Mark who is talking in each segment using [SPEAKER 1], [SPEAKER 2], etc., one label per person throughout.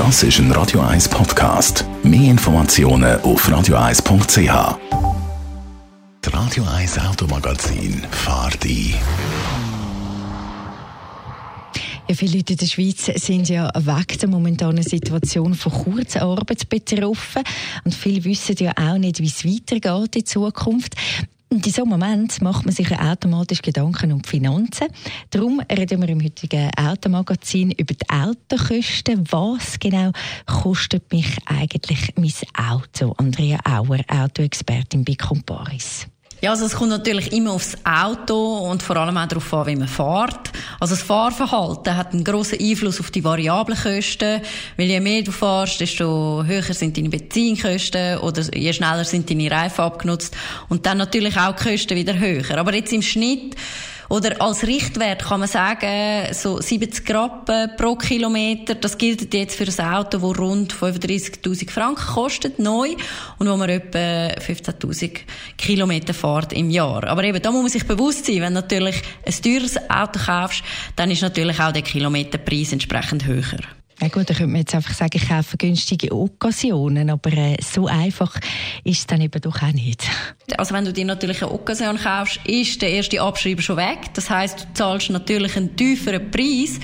[SPEAKER 1] Das ist ein Radio 1 Podcast. Mehr Informationen auf radio1.ch. Das Radio 1 Automagazin fahrt ein.
[SPEAKER 2] Ja, viele Leute in der Schweiz sind ja wegen der momentanen Situation von Kurzarbeit betroffen. Und viele wissen ja auch nicht, wie es weitergeht in Zukunft. In diesem Moment macht man sich automatisch Gedanken um die Finanzen. Darum reden wir im heutigen Automagazin über die Autokosten. Was genau kostet mich eigentlich mein Auto? Andrea Auer, Autoexpertin bei Comparis.
[SPEAKER 3] Ja, also es kommt natürlich immer aufs Auto und vor allem auch darauf an, wie man fährt. Also das Fahrverhalten hat einen grossen Einfluss auf die variablen Kosten, weil je mehr du fährst, desto höher sind deine Benzinkosten oder je schneller sind deine Reifen abgenutzt und dann natürlich auch die Kosten wieder höher. Aber jetzt im Schnitt oder als Richtwert kann man sagen, so 70 Rappen pro Kilometer. Das gilt jetzt für ein Auto, das rund 35.000 Franken kostet, neu, und wo man etwa 15.000 Kilometer fährt im Jahr. Aber eben, da muss man sich bewusst sein, wenn du natürlich ein teures Auto kaufst, dann ist natürlich auch der Kilometerpreis entsprechend höher.
[SPEAKER 2] Ja gut, da könnte man jetzt einfach sagen, ich kaufe günstige Occasionen, aber äh, so einfach ist es dann eben doch auch nicht.
[SPEAKER 3] Also wenn du dir natürlich eine Occasion kaufst, ist der erste Abschreiber schon weg. Das heißt, du zahlst natürlich einen tieferen Preis.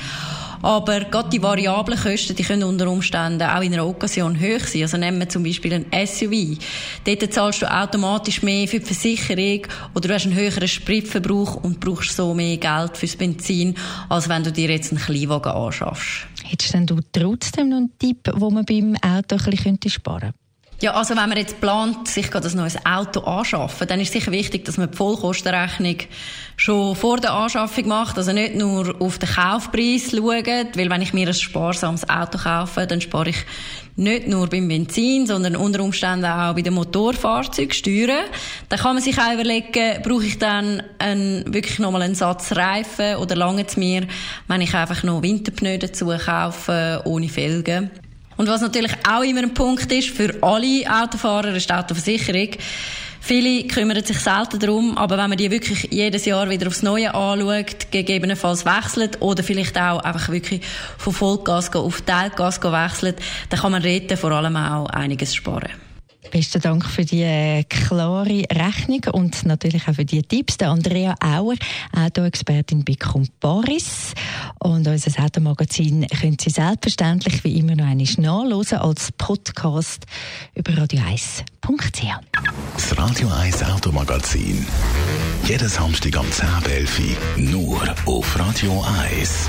[SPEAKER 3] Aber gerade die variablen Kosten, die können unter Umständen auch in einer Occasion hoch sein. Also nehmen wir zum Beispiel ein SUV. Dort zahlst du automatisch mehr für die Versicherung oder du hast einen höheren Spritverbrauch und brauchst so mehr Geld fürs Benzin, als wenn du dir jetzt einen Kleinwagen anschaffst.
[SPEAKER 2] Hättest denn du trotzdem noch einen Tipp, wo man beim Auto ein bisschen sparen könnte?
[SPEAKER 3] Ja, also wenn man jetzt plant, sich gerade ein neues Auto anschaffen, dann ist sicher wichtig, dass man die Vollkostenrechnung schon vor der Anschaffung macht, also nicht nur auf den Kaufpreis schaut, weil wenn ich mir ein sparsames Auto kaufe, dann spare ich nicht nur beim Benzin, sondern unter Umständen auch bei den Motorfahrzeugsteuern. Dann kann man sich auch überlegen, brauche ich dann einen, wirklich nochmal einen Satz Reifen oder lange es mir, wenn ich einfach noch Winterpneu dazu kaufe, ohne Felgen. Und was natürlich auch immer ein Punkt ist für alle Autofahrer, ist die Autoversicherung. Viele kümmern sich selten darum, aber wenn man die wirklich jedes Jahr wieder aufs Neue anschaut, gegebenenfalls wechselt oder vielleicht auch einfach wirklich von Vollgas auf Teilgas wechselt, dann kann man dort vor allem auch einiges sparen.
[SPEAKER 2] Besten Dank für die äh, klare Rechnung und natürlich auch für die Tipps. Der Andrea Auer, Autoexpertin bei Comparis. Und unser Automagazin können Sie selbstverständlich wie immer noch einmal nachlesen als Podcast über radio1.ch.
[SPEAKER 1] Das Radio 1 Automagazin. Jeden Samstag am 10.11 Uhr. Nur auf Radio 1.